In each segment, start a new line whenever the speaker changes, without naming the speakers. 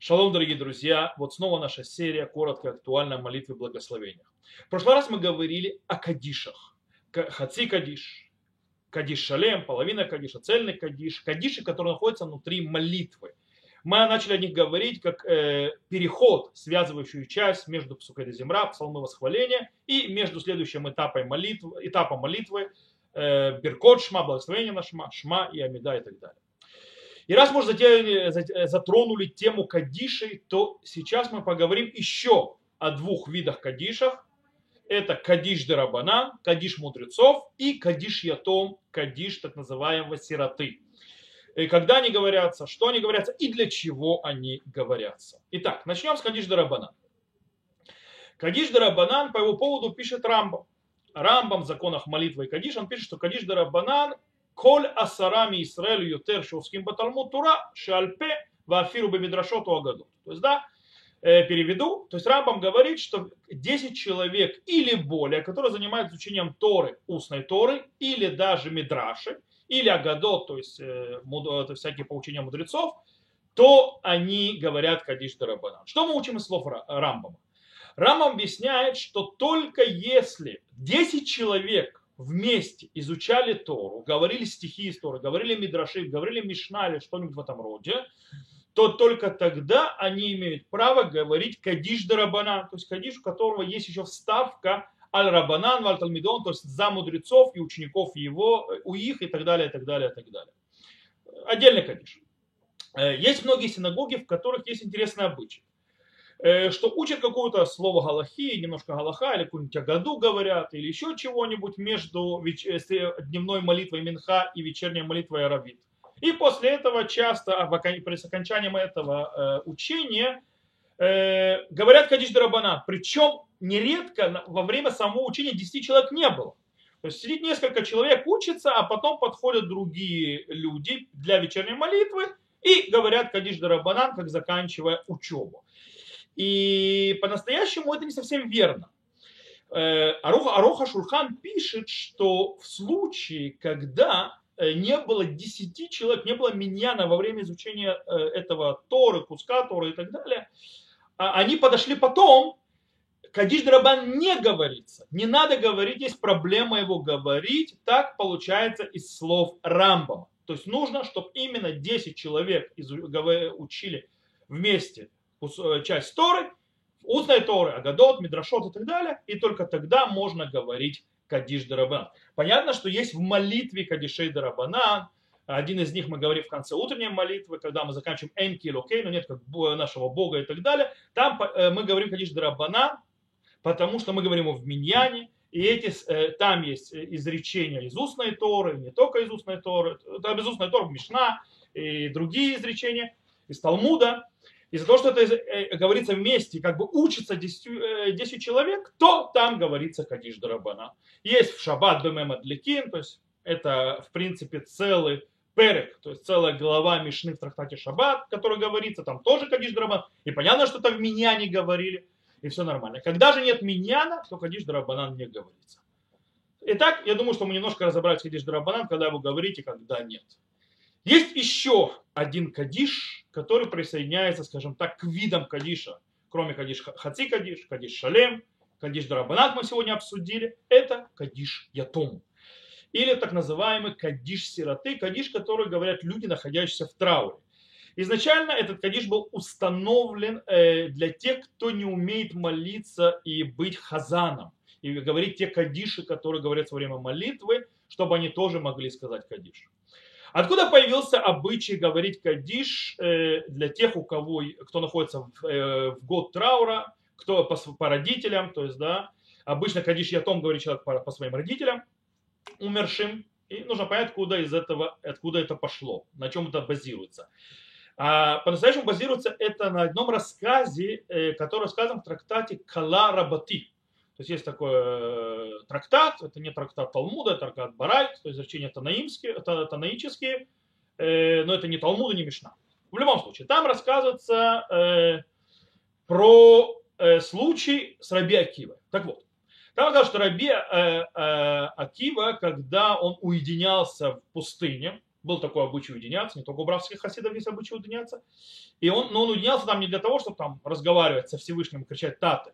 Шалом, дорогие друзья! Вот снова наша серия коротко актуальная молитвы благословения. В прошлый раз мы говорили о кадишах. Хаци кадиш, кадиш шалем, половина кадиша, цельный кадиш, кадиши, которые находятся внутри молитвы. Мы начали о них говорить как э, переход, связывающую часть между псукой земра, псалмы восхваления, и между следующим этапом молитвы, этапом молитвы э, Беркот Шма, благословение на Шма, Шма и Амида и так далее. И раз мы затронули тему кадишей, то сейчас мы поговорим еще о двух видах кадишах. Это кадиш дерабана, кадиш мудрецов и кадиш ятом, кадиш так называемого сироты. И когда они говорятся, что они говорятся и для чего они говорятся. Итак, начнем с кадиш дерабана. Кадиш дерабанан по его поводу пишет Рамбам. Рамбам в законах молитвы и кадиш, он пишет, что кадиш дерабанан כל עשרה מישראל יותר שעוסקים בתלמוד תורה, שעל פה ואפילו במדרשות או אגדות. То есть, да, переведу, то есть Рамбам говорит, что 10 человек или более, которые занимаются изучением Торы, устной Торы, или даже Мидраши, или Агадот, то есть это всякие поучения мудрецов, то они говорят Кадиш Дарабанан. Что мы учим из слов Рамбама? Рамбам объясняет, что только если 10 человек вместе изучали Тору, говорили стихи из Торы, говорили Мидраши, говорили Мишна или что-нибудь в этом роде, то только тогда они имеют право говорить Кадиш Дарабанан, то есть Кадиш, у которого есть еще вставка Аль-Рабанан, Аль-Талмидон, то есть за мудрецов и учеников его, у их и так далее, и так далее, и так далее. Отдельный Кадиш. Э, есть многие синагоги, в которых есть интересный обычай. Э, что учат какое-то слово галахи, немножко галаха, или какую-нибудь агаду говорят, или еще чего-нибудь между э, дневной молитвой Минха и вечерней молитвой Аравит. И после этого часто, а при окончании этого э, учения, говорят Кадиш Дарабана. Причем нередко во время самого учения 10 человек не было. То есть сидит несколько человек, учится, а потом подходят другие люди для вечерней молитвы и говорят Кадиш Дарабанан, как заканчивая учебу. И по-настоящему это не совсем верно. Э, Аруха, Аруха Шурхан пишет, что в случае, когда э, не было десяти человек, не было миньяна во время изучения э, этого Торы, куска Торы и так далее, а они подошли потом, Кадиш Драбан не говорится. Не надо говорить, есть проблема его говорить. Так получается из слов Рамбама. То есть нужно, чтобы именно 10 человек учили вместе часть Торы, устной Торы, Агадот, Мидрашот и так далее, и только тогда можно говорить Кадиш Дарабан. Понятно, что есть в молитве Кадишей Дарабана, один из них мы говорим в конце утренней молитвы, когда мы заканчиваем Энки Локей, но нет как нашего Бога и так далее. Там э, мы говорим Кадиш Дарабана, потому что мы говорим в Миньяне, и эти, э, там есть изречения из устной Торы, не только из устной Торы, там из устной Торы, Мишна и другие изречения, из Талмуда. Из-за того, что это э, говорится вместе, как бы учится 10, 10 э, человек, то там говорится Кадиш Дарабана. Есть в Шаббат Бемема Дликин, то есть это в принципе целый перек, то есть целая глава Мишны в трактате Шаббат, который говорится, там тоже Кадиш Дарабан. И понятно, что там Миньяне говорили, и все нормально. Когда же нет Миньяна, то Кадиш Дарабанан не говорится. Итак, я думаю, что мы немножко разобрались Кадиш Дарабанан, когда вы говорите, когда нет. Есть еще один кадиш, который присоединяется, скажем так, к видам кадиша, кроме кадиш хаци кадиш, кадиш шалем, кадиш дарабанат мы сегодня обсудили, это кадиш ятом. Или так называемый кадиш сироты, кадиш, который говорят люди, находящиеся в трауре. Изначально этот кадиш был установлен э, для тех, кто не умеет молиться и быть хазаном. И говорить те кадиши, которые говорят во время молитвы, чтобы они тоже могли сказать кадиш. Откуда появился обычай говорить кадиш э, для тех, у кого, кто находится в, э, год траура, кто по, по родителям, то есть, да, обычно кадиш я том говорит человек по, по своим родителям, умершим, и нужно понять, откуда из этого, откуда это пошло, на чем это базируется. А по-настоящему базируется это на одном рассказе, э, который сказан в трактате Кала Рабати. То есть есть такой э, трактат, это не трактат Талмуда, это трактат Барайт, то есть изречения танаимские, танаические, э, но это не Талмуда, не Мишна. В любом случае, там рассказывается э, про случай с Раби Акива. Так вот, там сказано, что Раби Акива, когда он уединялся в пустыне, Был такой обычай уединяться, не только у братских хасидов есть обычай уединяться. И он, но он уединялся там не для того, чтобы там разговаривать со Всевышним, кричать таты.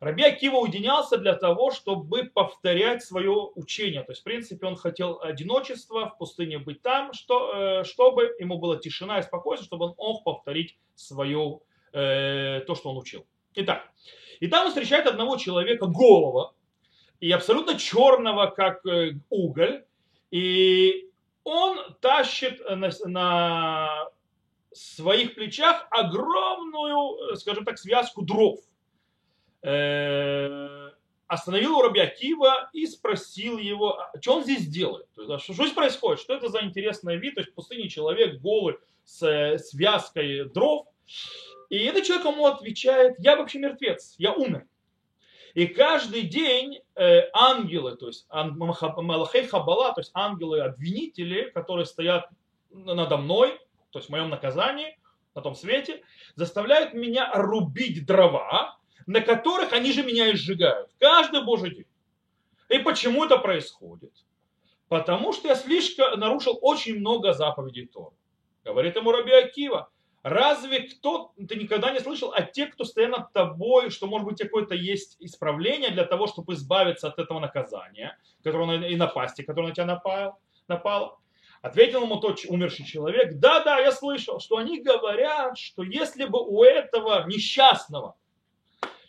Раби Акива уединялся для того, чтобы повторять свое учение. То есть, в принципе, он хотел одиночества, в пустыне быть там, что, э, чтобы ему была тишина и спокойствие, чтобы он мог повторить свое, э, то, что он учил. Итак, и там он встречает одного человека голого, и абсолютно черного, как э, уголь, и он тащит на, на своих плечах огромную, скажем так, связку дров. Э, остановил Раби Акива и спросил его, «А что он здесь делает? Есть, что, здесь происходит? Что это за интересный вид? То есть в человек голый с связкой дров. И этот человек ему отвечает, я вообще мертвец, я умер. И каждый день э, ангелы, то есть Малахей Хабала, то есть ангелы-обвинители, которые стоят надо мной, то есть в моем наказании, на том свете, заставляют меня рубить дрова, на которых они же меня и сжигают. Каждый божий день. И почему это происходит? Потому что я слишком нарушил очень много заповедей Тора. Говорит ему Раби Акива. Разве кто, ты никогда не слышал о тех, кто стоят над тобой, что может быть какое-то есть исправление для того, чтобы избавиться от этого наказания, которое и напасти, которое на тебя напало? напало? Ответил ему тот умерший человек, да, да, я слышал, что они говорят, что если бы у этого несчастного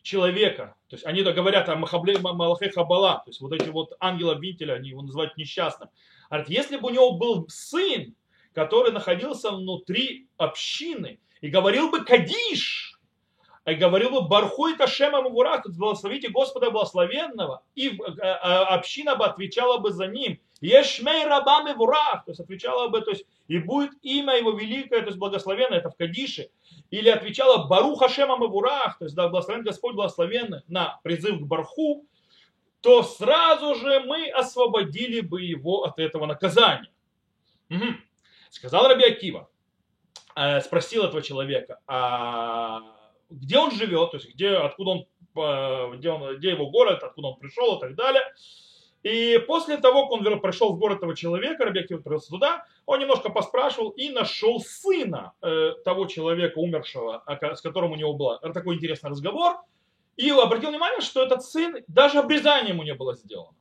человека, то есть они говорят о Махабле Малахе Хабала, то есть вот эти вот ангелы-обвинители, они его называют несчастным. Говорят, если бы у него был сын, который находился внутри общины и говорил бы Кадиш, и говорил бы Бархуй Ташема Мавурах, благословите Господа Благословенного, и э, э, община бы отвечала бы за ним. Ешмей рабами вурах, то есть отвечала бы, то есть и будет имя его великое, то есть благословенное, это в Кадише. Или отвечала Баруха Шема Мавурах, то есть да, благословен Господь благословенный на призыв к Барху, то сразу же мы освободили бы его от этого наказания. Угу. Сказал Раби Акива, э, спросил этого человека, а где он живет, то есть где, откуда он, э, где, он, где его город, откуда он пришел и так далее. И после того, как он пришел в город этого человека, Раби Акива отправился туда, он немножко поспрашивал и нашел сына э, того человека, умершего, с которым у него был такой интересный разговор, и обратил внимание, что этот сын, даже обрезание ему не было сделано.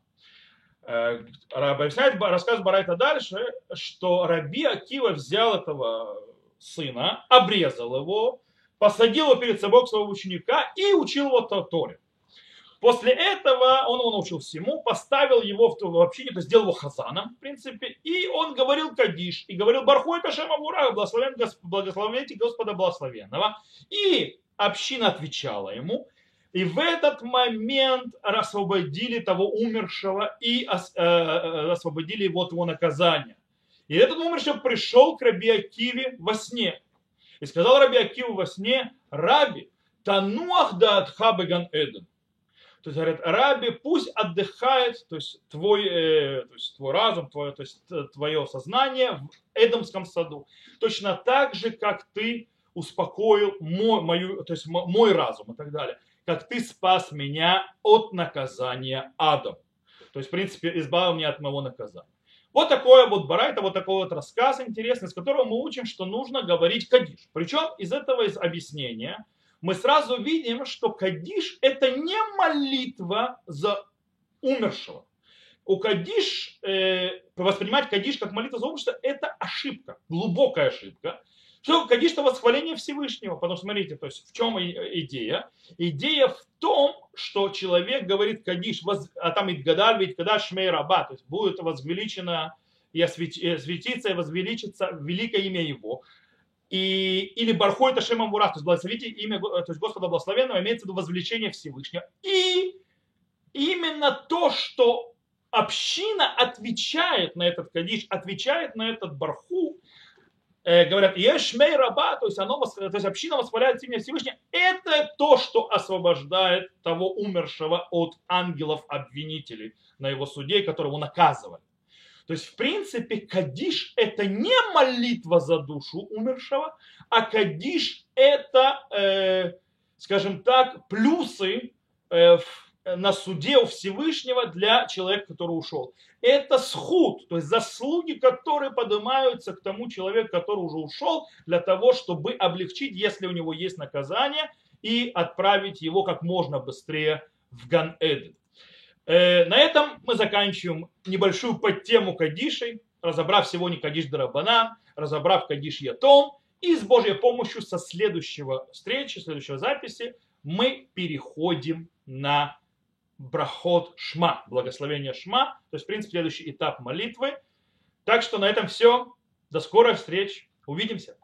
Э, объясняет, рассказ Барайта дальше, что Раби Акива взял этого сына, обрезал его, посадил его перед собой к своего ученика и учил его Торе. После этого он его научил всему, поставил его в общине, то есть сделал его хазаном, в принципе, и он говорил Кадиш, и говорил Бархой Ташем Авурах, благословен, благословите Господа Благословенного. И община отвечала ему, и в этот момент освободили того умершего и э, э, освободили его от его наказания. И этот умерший пришел к Раби Акиве во сне. И сказал Раби Акиву во сне, Раби, тануах да адхабеган эден. То есть говорят, Раби, пусть отдыхает, то есть твой, э, то есть твой разум, твое, то есть твое сознание в Эдамском саду. Точно так же, как ты успокоил мой, мою, то есть мой разум и так далее как ты спас меня от наказания адом. То есть, в принципе, избавил меня от моего наказания. Вот такое вот барайта, вот такой вот рассказ интересный, с которого мы учим, что нужно говорить кадиш. Причем из этого из объяснения мы сразу видим, что кадиш это не молитва за умершего. У кадиш, э, воспринимать кадиш как молитву за умершего, это ошибка, глубокая ошибка. Что Кадиш это восхваление Всевышнего. Потому что смотрите, то есть в чем идея? Идея в том, что человек говорит Кадиш, а там Идгадаль, ведь когда Шмей Раба, то есть будет возвеличено и осветиться и возвеличится великое имя его. И, или Бархой это Шема Мурах, то есть благословите имя то есть Господа Благословенного, имеется в виду возвеличение Всевышнего. И именно то, что община отвечает на этот Кадиш, отвечает на этот Барху, Э, говорят, Ешмей раба, то есть, оно, то есть община восхваляет имя Всевышнего, это то, что освобождает того умершего от ангелов-обвинителей на его суде, которого наказывали. То есть, в принципе, Кадиш – это не молитва за душу умершего, а Кадиш – это, э, скажем так, плюсы э, на суде у Всевышнего для человека, который ушел. Это схуд, то есть заслуги, которые поднимаются к тому человеку, который уже ушел, для того, чтобы облегчить, если у него есть наказание, и отправить его как можно быстрее в Ган-Эден. Э, на этом мы заканчиваем небольшую подтему Кадишей, разобрав сегодня Кадиш Дарабанан, разобрав Кадиш Ятом, и с Божьей помощью со следующего встречи, следующего записи мы переходим на брахот шма, благословение шма, то есть, в принципе, следующий этап молитвы. Так что на этом все. До скорой встречи. Увидимся.